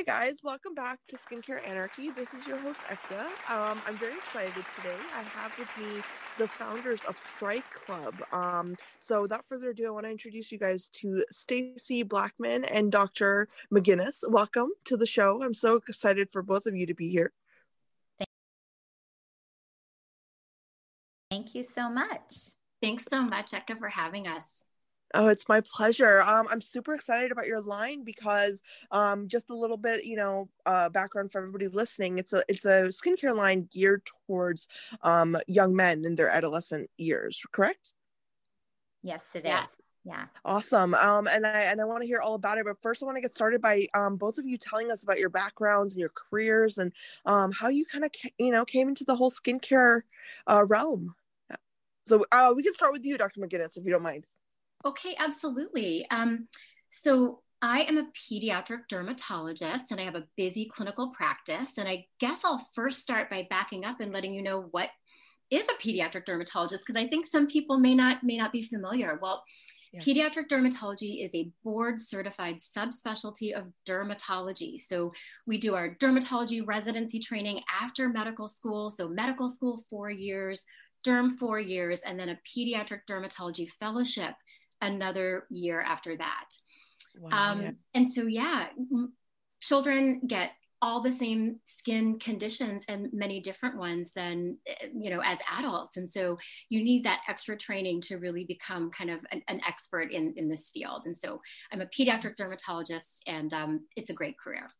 Hi guys, welcome back to Skincare Anarchy. This is your host Ekta. Um, I'm very excited today. I have with me the founders of Strike Club. Um, so without further ado, I want to introduce you guys to Stacy Blackman and Dr. McGinnis. Welcome to the show. I'm so excited for both of you to be here. Thank you so much. Thanks so much, Ekta, for having us. Oh, it's my pleasure. Um, I'm super excited about your line because um, just a little bit, you know, uh, background for everybody listening. It's a it's a skincare line geared towards um, young men in their adolescent years. Correct? Yes, it yes. is. Yeah. Awesome. Um, and I and I want to hear all about it. But first, I want to get started by um, both of you telling us about your backgrounds and your careers and um, how you kind of you know came into the whole skincare uh, realm. So uh, we can start with you, Dr. McGinnis, if you don't mind. Okay, absolutely. Um, so I am a pediatric dermatologist and I have a busy clinical practice. And I guess I'll first start by backing up and letting you know what is a pediatric dermatologist because I think some people may not may not be familiar. Well, yeah. pediatric dermatology is a board certified subspecialty of dermatology. So we do our dermatology residency training after medical school. So medical school 4 years, derm 4 years and then a pediatric dermatology fellowship another year after that. Wow, um, yeah. And so, yeah, children get all the same skin conditions and many different ones than you know as adults. And so you need that extra training to really become kind of an, an expert in in this field. And so i'm a pediatric dermatologist and um, it's a great career.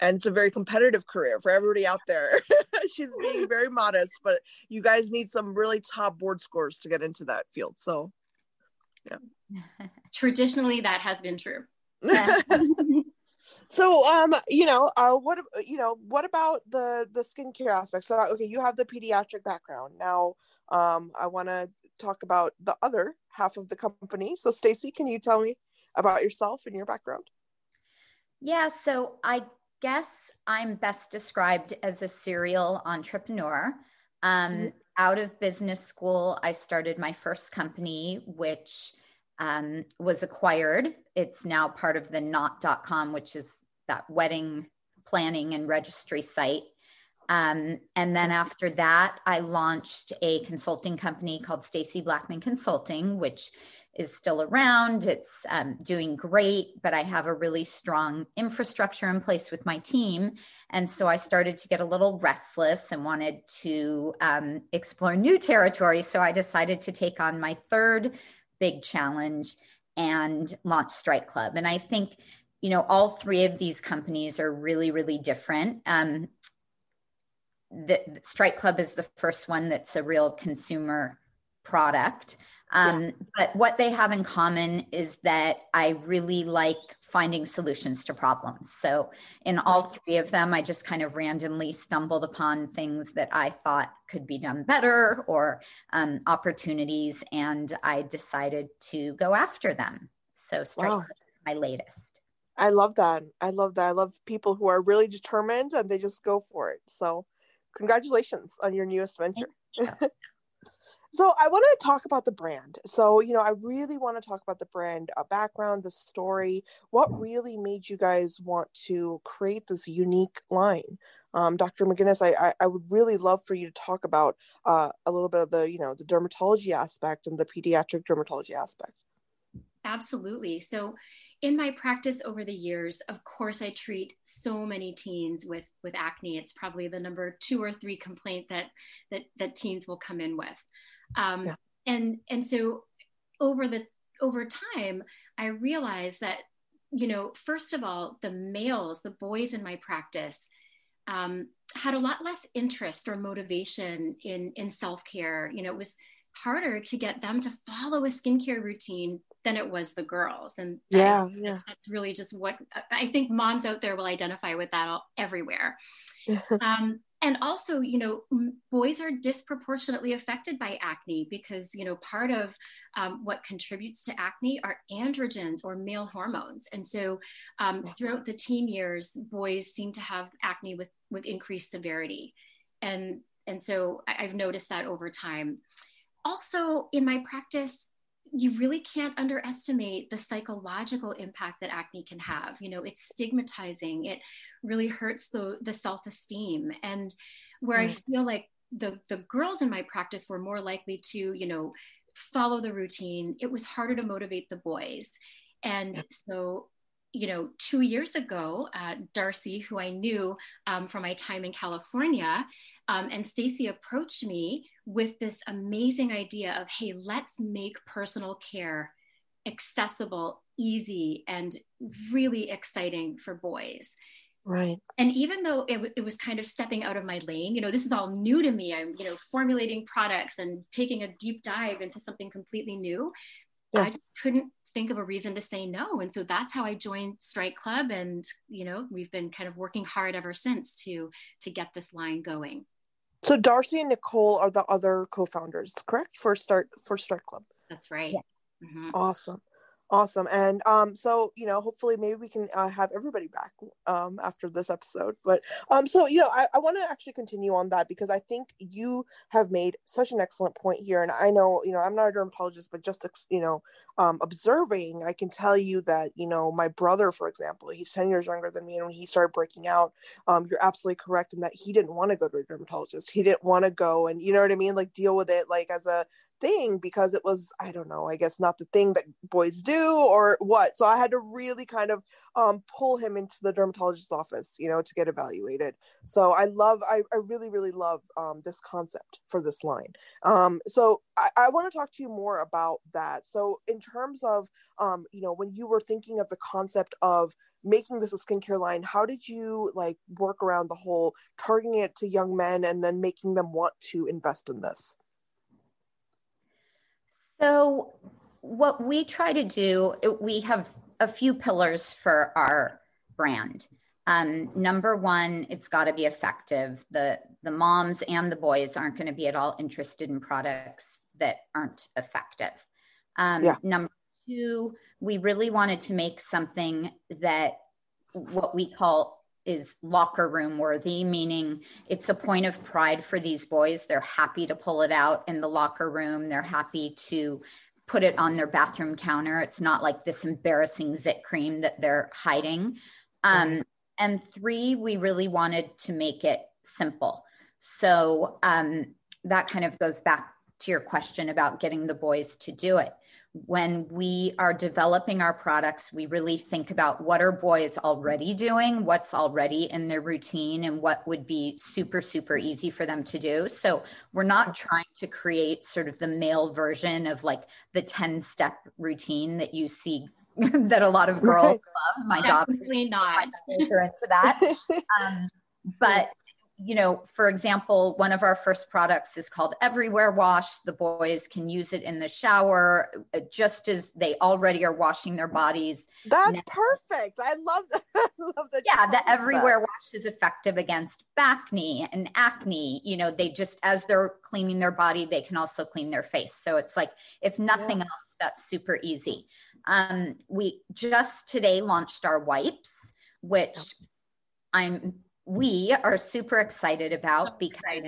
And it's a very competitive career for everybody out there. She's being very modest but you guys need some really top board scores to get into that field. So yeah. Traditionally, that has been true. so um you know uh what you know what about the the skincare aspect so okay you have the pediatric background. Now um i want to talk about the other half of the company. So stacy can you tell me about yourself and your background? Yeah so i guess i'm best described as a serial entrepreneur. Um, mm-hmm out of business school, I started my first company, which um, was acquired. It's now part of the knot.com, which is that wedding planning and registry site. Um, and then after that, I launched a consulting company called Stacy Blackman Consulting, which is still around. It's um, doing great, but I have a really strong infrastructure in place with my team. And so I started to get a little restless and wanted to um, explore new territory. So I decided to take on my third big challenge and launch Strike Club. And I think, you know, all three of these companies are really, really different. Um, the, the Strike Club is the first one that's a real consumer product. Um, yeah. But what they have in common is that I really like finding solutions to problems. So, in all three of them, I just kind of randomly stumbled upon things that I thought could be done better or um, opportunities, and I decided to go after them. So, Strike wow. is my latest. I love that. I love that. I love people who are really determined and they just go for it. So, congratulations on your newest venture. So I want to talk about the brand. So, you know, I really want to talk about the brand uh, background, the story. What mm-hmm. really made you guys want to create this unique line? Um, Dr. McGinnis, I, I, I, would really love for you to talk about uh, a little bit of the, you know, the dermatology aspect and the pediatric dermatology aspect. Absolutely. So, in my practice over the years, of course, I treat so many teens with with acne. It's probably the number two or three complaint that that that teens will come in with. Um, yeah. And and so over the over time, I realized that you know, first of all, the males, the boys in my practice, um, had a lot less interest or motivation in in self care. You know, it was harder to get them to follow a skincare routine than it was the girls and yeah, I, yeah. that's really just what i think moms out there will identify with that all, everywhere um, and also you know boys are disproportionately affected by acne because you know part of um, what contributes to acne are androgens or male hormones. And so um, throughout the teen years boys seem to have acne with with increased severity. And and so i've noticed that over time. Also in my practice you really can't underestimate the psychological impact that acne can have. You know, it's stigmatizing. It really hurts the the self esteem. And where I feel like the the girls in my practice were more likely to, you know, follow the routine. It was harder to motivate the boys. And so you know, two years ago, uh, Darcy, who I knew um, from my time in California, um, and Stacy approached me with this amazing idea of, hey, let's make personal care accessible, easy, and really exciting for boys. Right. And even though it, it was kind of stepping out of my lane, you know, this is all new to me. I'm, you know, formulating products and taking a deep dive into something completely new. Yeah. I just couldn't think of a reason to say no. And so that's how I joined Strike Club. And, you know, we've been kind of working hard ever since to to get this line going. So Darcy and Nicole are the other co-founders, correct? For start for Strike Club. That's right. Yeah. Mm-hmm. Awesome awesome and um so you know hopefully maybe we can uh, have everybody back um after this episode but um so you know i, I want to actually continue on that because i think you have made such an excellent point here and i know you know i'm not a dermatologist but just you know um observing i can tell you that you know my brother for example he's 10 years younger than me and when he started breaking out um you're absolutely correct in that he didn't want to go to a dermatologist he didn't want to go and you know what i mean like deal with it like as a thing because it was i don't know i guess not the thing that boys do or what. So i had to really kind of um, pull him into the dermatologist's office you know to get evaluated. So i love i, I really really love um, this concept for this line. Um, so i, I want to talk to you more about that. So in terms of um, you know when you were thinking of the concept of making this a skincare line how did you like work around the whole targeting it to young men and then making them want to invest in this so, what we try to do, we have a few pillars for our brand. Um, number one, it's got to be effective. The the moms and the boys aren't going to be at all interested in products that aren't effective. Um, yeah. Number two, we really wanted to make something that what we call is locker room worthy, meaning it's a point of pride for these boys. They're happy to pull it out in the locker room. They're happy to put it on their bathroom counter. It's not like this embarrassing zit cream that they're hiding. Um, and three, we really wanted to make it simple. So um, that kind of goes back to your question about getting the boys to do it when we are developing our products, we really think about what are boys already doing, what's already in their routine, and what would be super, super easy for them to do. So we're not trying to create sort of the male version of like the 10 step routine that you see that a lot of girls right. love. My job, Definitely not. My are into that. Um, but you know, for example, one of our first products is called Everywhere Wash. The boys can use it in the shower uh, just as they already are washing their bodies. That's now, perfect. I love that. I love that. Yeah, the Everywhere that. Wash is effective against acne and acne. You know, they just, as they're cleaning their body, they can also clean their face. So it's like, if nothing yeah. else, that's super easy. Um, we just today launched our wipes, which I'm we are super excited about because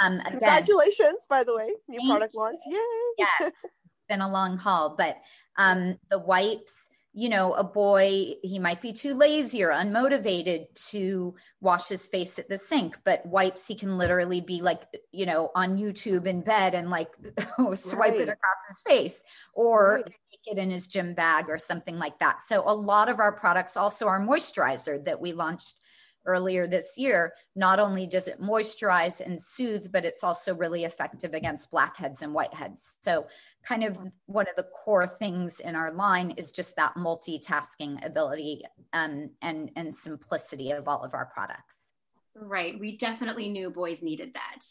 um again, congratulations by the way new product launch. yay! Yes it's been a long haul but um the wipes you know a boy he might be too lazy or unmotivated to wash his face at the sink but wipes he can literally be like you know on youtube in bed and like swipe right. it across his face or right. take it in his gym bag or something like that. So a lot of our products also are moisturizer that we launched earlier this year, not only does it moisturize and soothe, but it's also really effective against blackheads and whiteheads. So, kind of one of the core things in our line is just that multitasking ability um, and, and simplicity of all of our products. Right. We definitely knew boys needed that.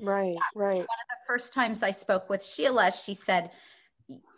Right, yeah. right. One of the first times I spoke with Sheila, she said,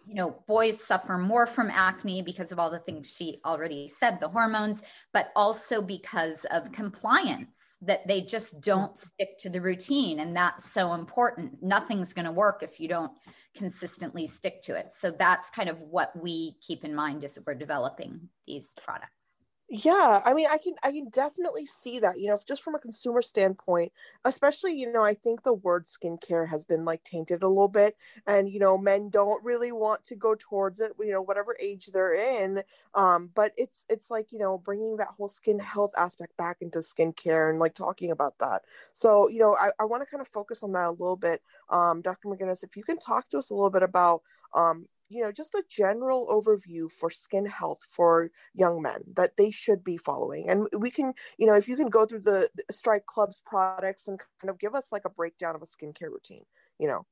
you know, boys suffer more from acne because of all the things she already said, the hormones, but also because of compliance, that they just don't mm-hmm. stick to the routine. And that's so important. Nothing's going to work if you don't consistently stick to it. So that's kind of what we keep in mind as we're developing these products. Yeah, I mean, I can I can definitely see that, you know, just from a consumer standpoint, especially, you know, I think the word skincare has been like tainted a little bit and you know, men don't really want to go towards it, you know, whatever age they're in. Um, but it's it's like, you know, bringing that whole skin health aspect back into skincare and like talking about that. So, you know, I, I want to kind of focus on that a little bit. Um, Dr. McGinnis, if you can talk to us a little bit about um, you know, just a general overview for skin health for young men that they should be following. And we can, you know, if you can go through the Strike Club's products and kind of give us like a breakdown of a skincare routine, you know.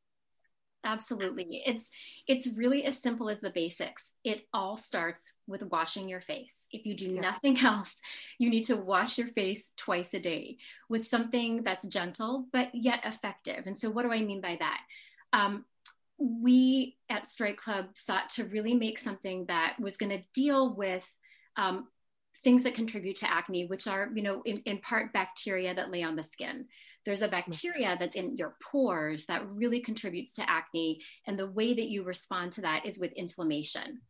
Absolutely. It's it's really as simple as the basics. It all starts with washing your face. If you do yeah. nothing else, you need to wash your face twice a day with something that's gentle but yet effective. And so what do I mean by that? Um, we at Strike Club sought to really make something that was going to deal with um, things that contribute to acne, which are, you know, in, in part bacteria that lay on the skin. There's a bacteria that's in your pores that really contributes to acne. And the way that you respond to that is with inflammation.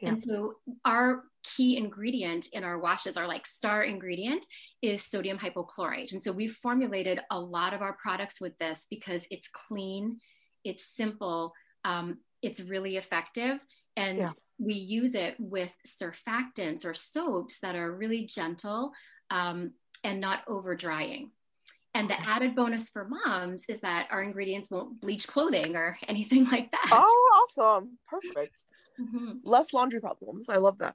Yeah. And so our key ingredient in our washes, our like star ingredient is sodium hypochlorite. And so we've formulated a lot of our products with this because it's clean, it's simple, um, it's really effective. And yeah. we use it with surfactants or soaps that are really gentle um, and not over drying. And the added bonus for moms is that our ingredients won't bleach clothing or anything like that. Oh, awesome. Perfect. Mm-hmm. Less laundry problems. I love that.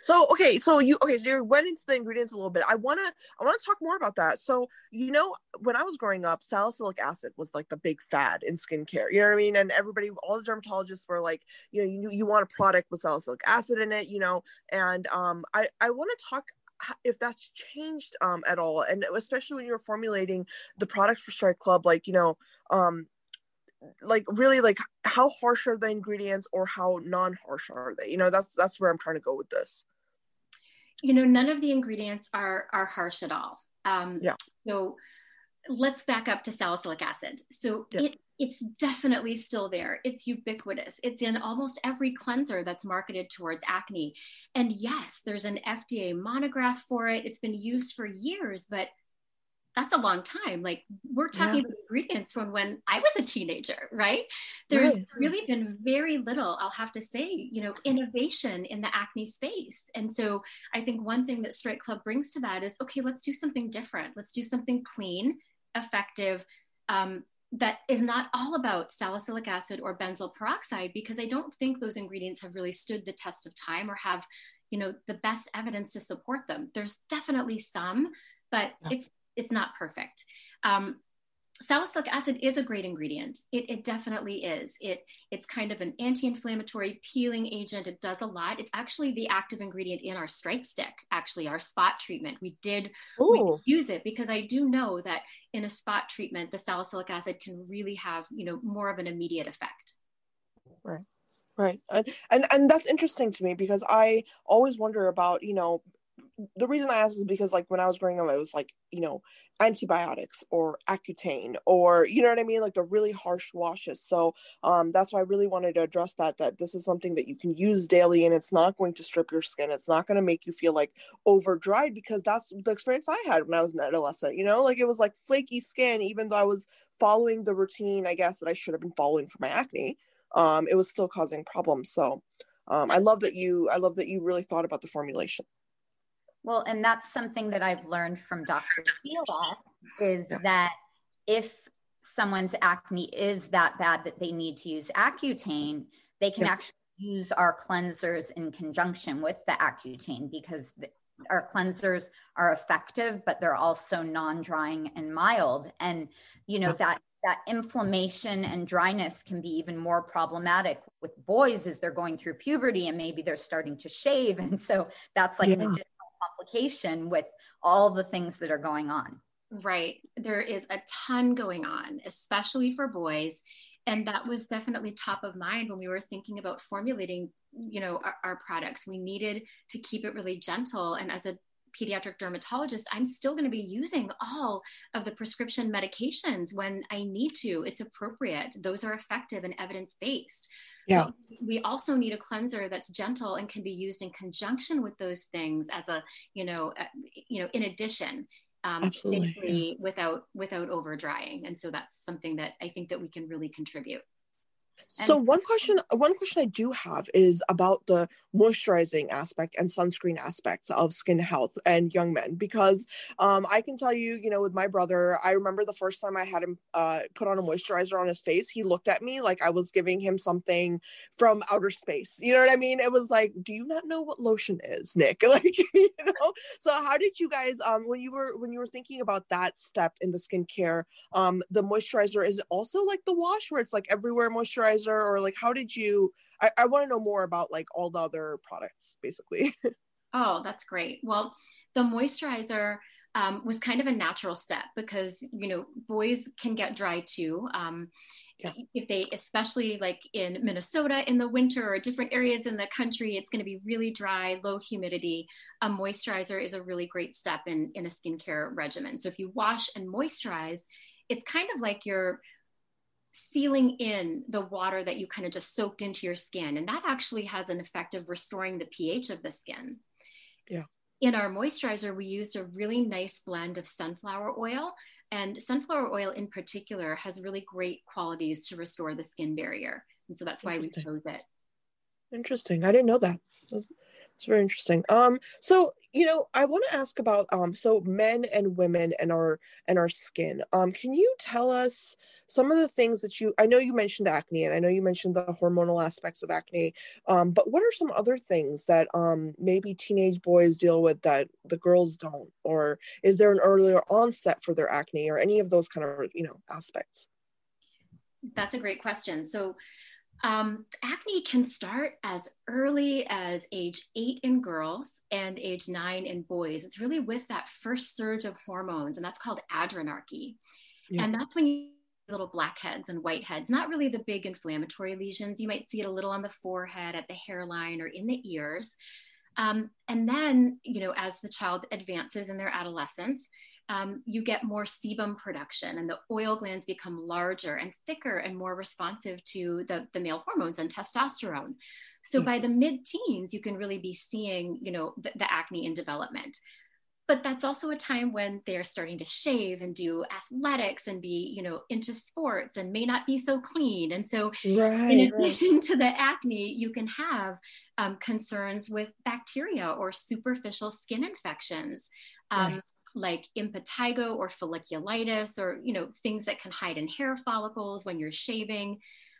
So okay, so you okay, so you went into the ingredients a little bit. I wanna I wanna talk more about that. So you know, when I was growing up, salicylic acid was like the big fad in skincare. You know what I mean? And everybody, all the dermatologists were like, you know, you you want a product with salicylic acid in it, you know. And um, I I want to talk if that's changed um at all, and especially when you're formulating the product for Strike Club, like you know, um, like really like how harsh are the ingredients or how non-harsh are they? You know that's that's where i'm trying to go with this. You know none of the ingredients are are harsh at all. Um yeah. so let's back up to salicylic acid. So yeah. it it's definitely still there. It's ubiquitous. It's in almost every cleanser that's marketed towards acne. And yes there's an fda monograph for it. It's been used for years but that's a long time. Like we're talking yeah. about ingredients from when I was a teenager, right? There's right. really been very little, I'll have to say, you know, innovation in the acne space. And so I think one thing that Strike Club brings to that is okay, let's do something different. Let's do something clean, effective, um, that is not all about salicylic acid or benzoyl peroxide because I don't think those ingredients have really stood the test of time or have, you know, the best evidence to support them. There's definitely some, but it's it's not perfect. Um, salicylic acid is a great ingredient. It, it, definitely is. It it's kind of an anti-inflammatory peeling agent. It does a lot. It's actually the active ingredient in our strike stick, actually our spot treatment. We did we use it because I do know that in a spot treatment, the salicylic acid can really have, you know, more of an immediate effect. Right. Right. And, and and that's interesting to me because I always wonder about, you know, the reason I ask is because like when I was growing up, it was like you know antibiotics or Accutane or you know what I mean, like the really harsh washes. So um, that's why I really wanted to address that. That this is something that you can use daily, and it's not going to strip your skin. It's not going to make you feel like over dried because that's the experience I had when I was an adolescent. You know, like it was like flaky skin, even though I was following the routine, I guess that I should have been following for my acne. Um, it was still causing problems. So. Um, I love that you I love that you really thought about the formulation. Well, and that's something that I've learned from Dr. Fieldack is yeah. that if someone's acne is that bad that they need to use Accutane, they can yeah. actually use our cleansers in conjunction with the Accutane because the, our cleansers are effective, but they're also non-drying and mild. And you know yeah. that that inflammation and dryness can be even more problematic with boys as they're going through puberty and maybe they're starting to shave. And so that's like yeah complication with all the things that are going on. Right. There is a ton going on, especially for boys. And that was definitely top of mind when we were thinking about formulating, you know, our, our products. We needed to keep it really gentle. And as a pediatric dermatologist, I'm still going to be using all of the prescription medications when I need to. It's appropriate. Those are effective and evidence based. Yeah. We also need a cleanser that's gentle and can be used in conjunction with those things as a, you know, uh, you know, in addition, um, Absolutely, yeah. without without over drying. And so that's something that I think that we can really contribute. So one question, one question I do have is about the moisturizing aspect and sunscreen aspects of skin health and young men, because um, I can tell you, you know, with my brother, I remember the first time I had him uh, put on a moisturizer on his face, he looked at me like I was giving him something from outer space. You know what I mean? It was like, do you not know what lotion is, Nick? Like, you know. So how did you guys, um, when you were when you were thinking about that step in the skincare, um, the moisturizer is also like the wash where it's like everywhere moisturizer moisturizer or like how did you i, I want to know more about like all the other products basically. Oh that's great. Well the moisturizer um, was kind of a natural step because you know boys can get dry too. Um, yeah. if they especially like in minnesota in the winter or different areas in the country it's going to be really dry low humidity. A moisturizer is a really great step in in a skincare regimen. So if you wash and moisturize it's kind of like you're sealing in the water that you kind of just soaked into your skin. And that actually has an effect of restoring the pH of the skin. Yeah. In our moisturizer, we used a really nice blend of sunflower oil. And sunflower oil in particular has really great qualities to restore the skin barrier. And so that's why we chose it. Interesting. I didn't know that. It's very interesting. Um, so you know, I want to ask about um, so men and women and our and our skin. Um, can you tell us some of the things that you? I know you mentioned acne, and I know you mentioned the hormonal aspects of acne. Um, but what are some other things that um maybe teenage boys deal with that the girls don't, or is there an earlier onset for their acne, or any of those kind of you know aspects? That's a great question. So um, acne can start as early as age eight in girls and age nine in boys. It's really with that first surge of hormones, and that's called adrenarche. Yeah. And that's when you little blackheads and whiteheads, not really the big inflammatory lesions. You might see it a little on the forehead, at the hairline, or in the ears. Um, and then, you know, as the child advances in their adolescence, um, you get more sebum production and the oil glands become larger and thicker and more responsive to the, the male hormones and testosterone. So yeah. by the mid teens, you can really be seeing, you know, the, the acne in development but that's also a time when they're starting to shave and do athletics and be you know into sports and may not be so clean and so right, in addition right. to the acne you can have um, concerns with bacteria or superficial skin infections um, right. Like impetigo or folliculitis or you know things that can hide in hair follicles when you're shaving.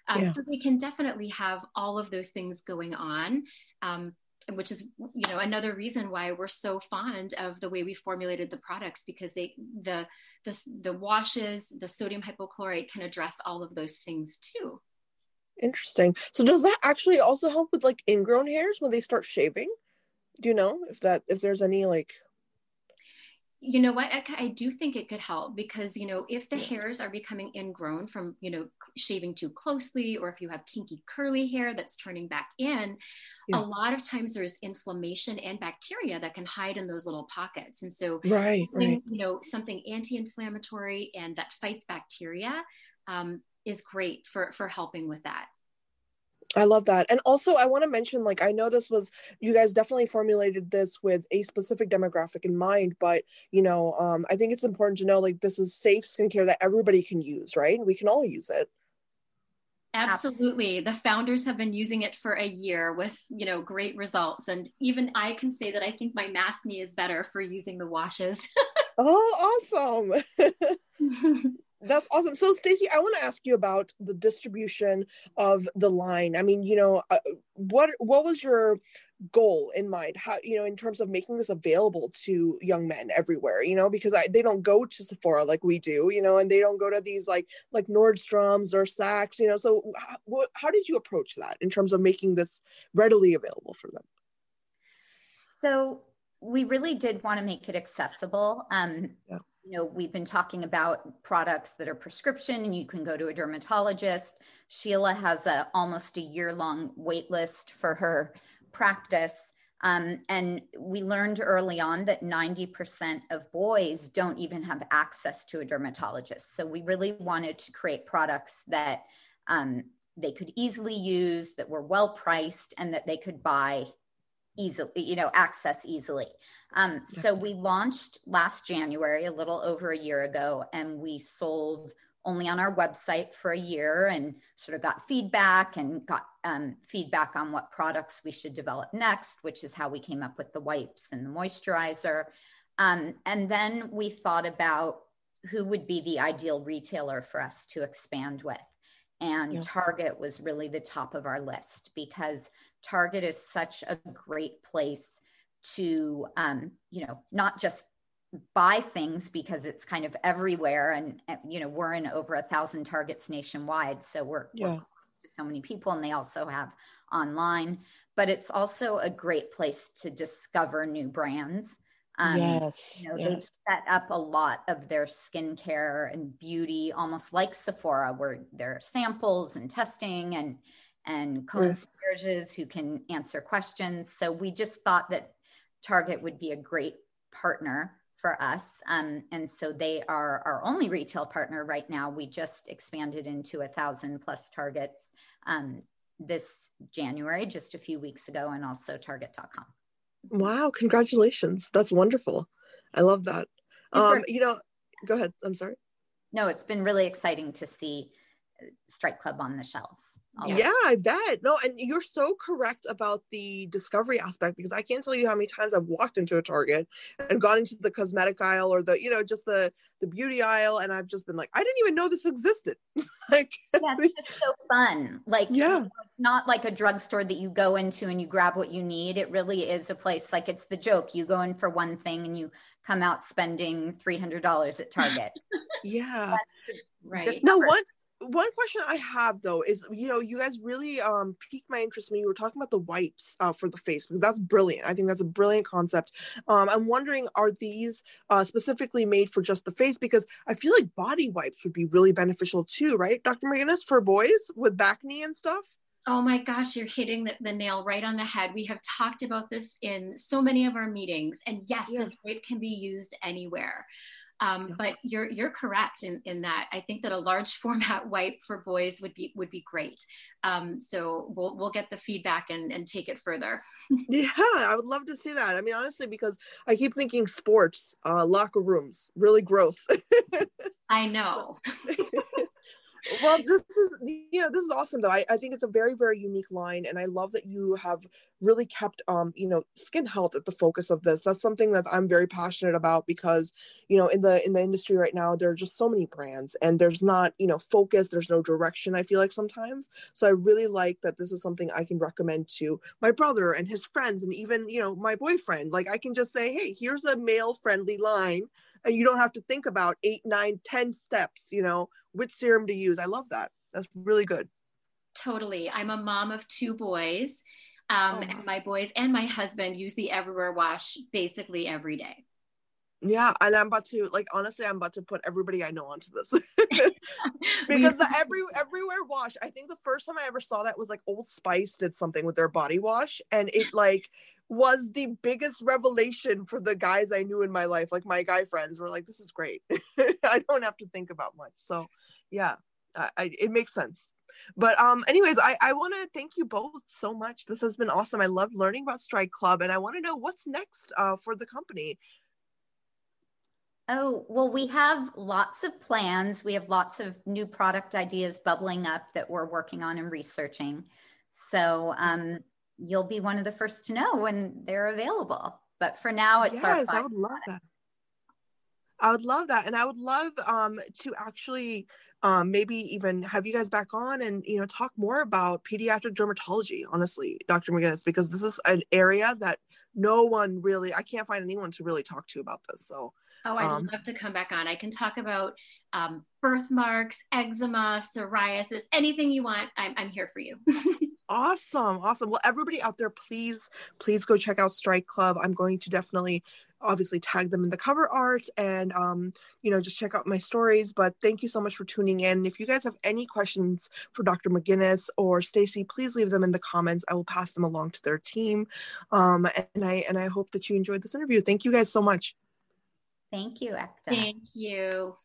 Um, yeah. so they can definitely have all of those things going on um, which is you know another reason why we're so fond of the way we formulated the products because they the the, the washes the sodium hypochlorite can address all of those things too. Interesting. So does that actually also help with like ingrown hairs when they start shaving? Do you know if that if there's any like you know what I, I, do think it could help because you know if the hairs are becoming ingrown from you know shaving too closely or if you have kinky curly hair that's turning back in yeah. a lot of times there's inflammation and bacteria that can hide in those little pockets and so right, right. you know something anti-inflammatory and that fights bacteria um, is great for for helping with that I love that. And also, I want to mention like, I know this was, you guys definitely formulated this with a specific demographic in mind, but, you know, um, I think it's important to know like this is safe skincare that everybody can use, right? We can all use it. Absolutely. The founders have been using it for a year with, you know, great results. And even I can say that I think my maskne is better for using the washes. oh, awesome. That's awesome. So, Stacy, I want to ask you about the distribution of the line. I mean, you know, uh, what what was your goal in mind? How you know, in terms of making this available to young men everywhere? You know, because I, they don't go to Sephora like we do, you know, and they don't go to these like like Nordstroms or Saks, you know. So, how, what, how did you approach that in terms of making this readily available for them? So we really did want to make it accessible. Um, yeah you know, we've been talking about products that are prescription and you can go to a dermatologist. Sheila has a almost a year long wait list for her practice. Um, and we learned early on that 90% of boys don't even have access to a dermatologist. So we really wanted to create products that um, they could easily use, that were well priced, and that they could buy easily, you know, access easily. Um, so we launched last January, a little over a year ago, and we sold only on our website for a year and sort of got feedback and got um, feedback on what products we should develop next, which is how we came up with the wipes and the moisturizer. Um, and then we thought about who would be the ideal retailer for us to expand with. And yeah. Target was really the top of our list because Target is such a great place to, um, you know, not just buy things because it's kind of everywhere and you know we're in over a thousand targets nationwide so we're, yeah. we're close to so many people and they also have online but it's also a great place to discover new brands um, yes, you know, yes. they set up a lot of their skincare and beauty almost like sephora where there are samples and testing and and concierges who can answer questions so we just thought that target would be a great partner for us. Um, and so they are our only retail partner right now. We just expanded into a thousand plus targets um, this January, just a few weeks ago, and also target.com. Wow, congratulations. That's wonderful. I love that. Um, you know, go ahead. I'm sorry. No, it's been really exciting to see Strike Club on the shelves. Yeah, I bet. No, and you're so correct about the discovery aspect because I can't tell you how many times I've walked into a Target and gone into the cosmetic aisle or the, you know, just the the beauty aisle and I've just been like, I didn't even know this existed. like Yeah, it's just so fun. Like yeah. it's not like a drugstore that you go into and you grab what you need. It really is a place like it's the joke. You go in for one thing and you come out spending $300 at Target. yeah. right. Just no one one question I have though is you know you guys really um piqued my interest when you were talking about the wipes uh, for the face because that's brilliant. I think that's a brilliant concept. Um, I'm wondering are these uh, specifically made for just the face because I feel like body wipes would be really beneficial too, right, Dr. McGinnis, for boys with bacne and stuff. Oh my gosh, you're hitting the, the, nail right on the head. We have talked about this in so many of our meetings, and yes, yeah. this wipe can be used anywhere. Um, yeah. But you're you're correct in, in that. I think that a large format wipe for boys would be would be great. Um, so we'll we'll get the feedback and, and take it further. yeah, I would love to see that. I mean, honestly, because I keep thinking sports, uh, locker rooms, really gross. I know. Well this is you know this is awesome though. I, I think it's a very very unique line and i love that you have really kept um you know skin health at the focus of this. That's something that i'm very passionate about because you know in the in the industry right now there are just so many brands and there's not you know focus there's no direction i feel like sometimes. So i really like that this is something i can recommend to my brother and his friends and even you know my boyfriend. Like i can just say hey here's a male friendly line and you don't have to think about eight nine ten steps you know which serum to use. I love that. That's really good. Totally. I'm a mom of two boys um, oh. and my boys and my husband use the everywhere wash basically every day. Yeah and i'm about to like honestly i'm about to put everybody i know onto this. Because the every everywhere wash i think the first time i ever saw that was like old spice did something with their body wash and it like was the biggest revelation for the guys I knew in my life. Like my guy friends were like, "This is great. I don't have to think about much." So, yeah, I, I, it makes sense. But um, anyways, I I want to thank you both so much. This has been awesome. I love learning about Strike Club, and I want to know what's next uh, for the company. Oh, well, we have lots of plans. We have lots of new product ideas bubbling up that we're working on and researching. So, um, you'll be one of the first to know when they're available. But for now, it's yes, our. I would love that. I would love that, and I would love um, to actually um, maybe even have you guys back on and you know talk more about pediatric dermatology. Honestly, Dr. McGinnis, because this is an area that no one really i can't find anyone to really talk to about this so oh i'd um, love to come back on i can talk about um, birthmarks eczema psoriasis anything you want i'm, I'm here for you awesome awesome well everybody out there please please go check out strike club i'm going to definitely obviously tag them in the cover art and um, you know just check out my stories but thank you so much for tuning in. If you guys have any questions for dr mcginnis or stacy please leave them in the comments. I will pass them along to their team. Um, and i and i hope that you enjoyed this interview. Thank you guys so much. Thank you Ekta. thank you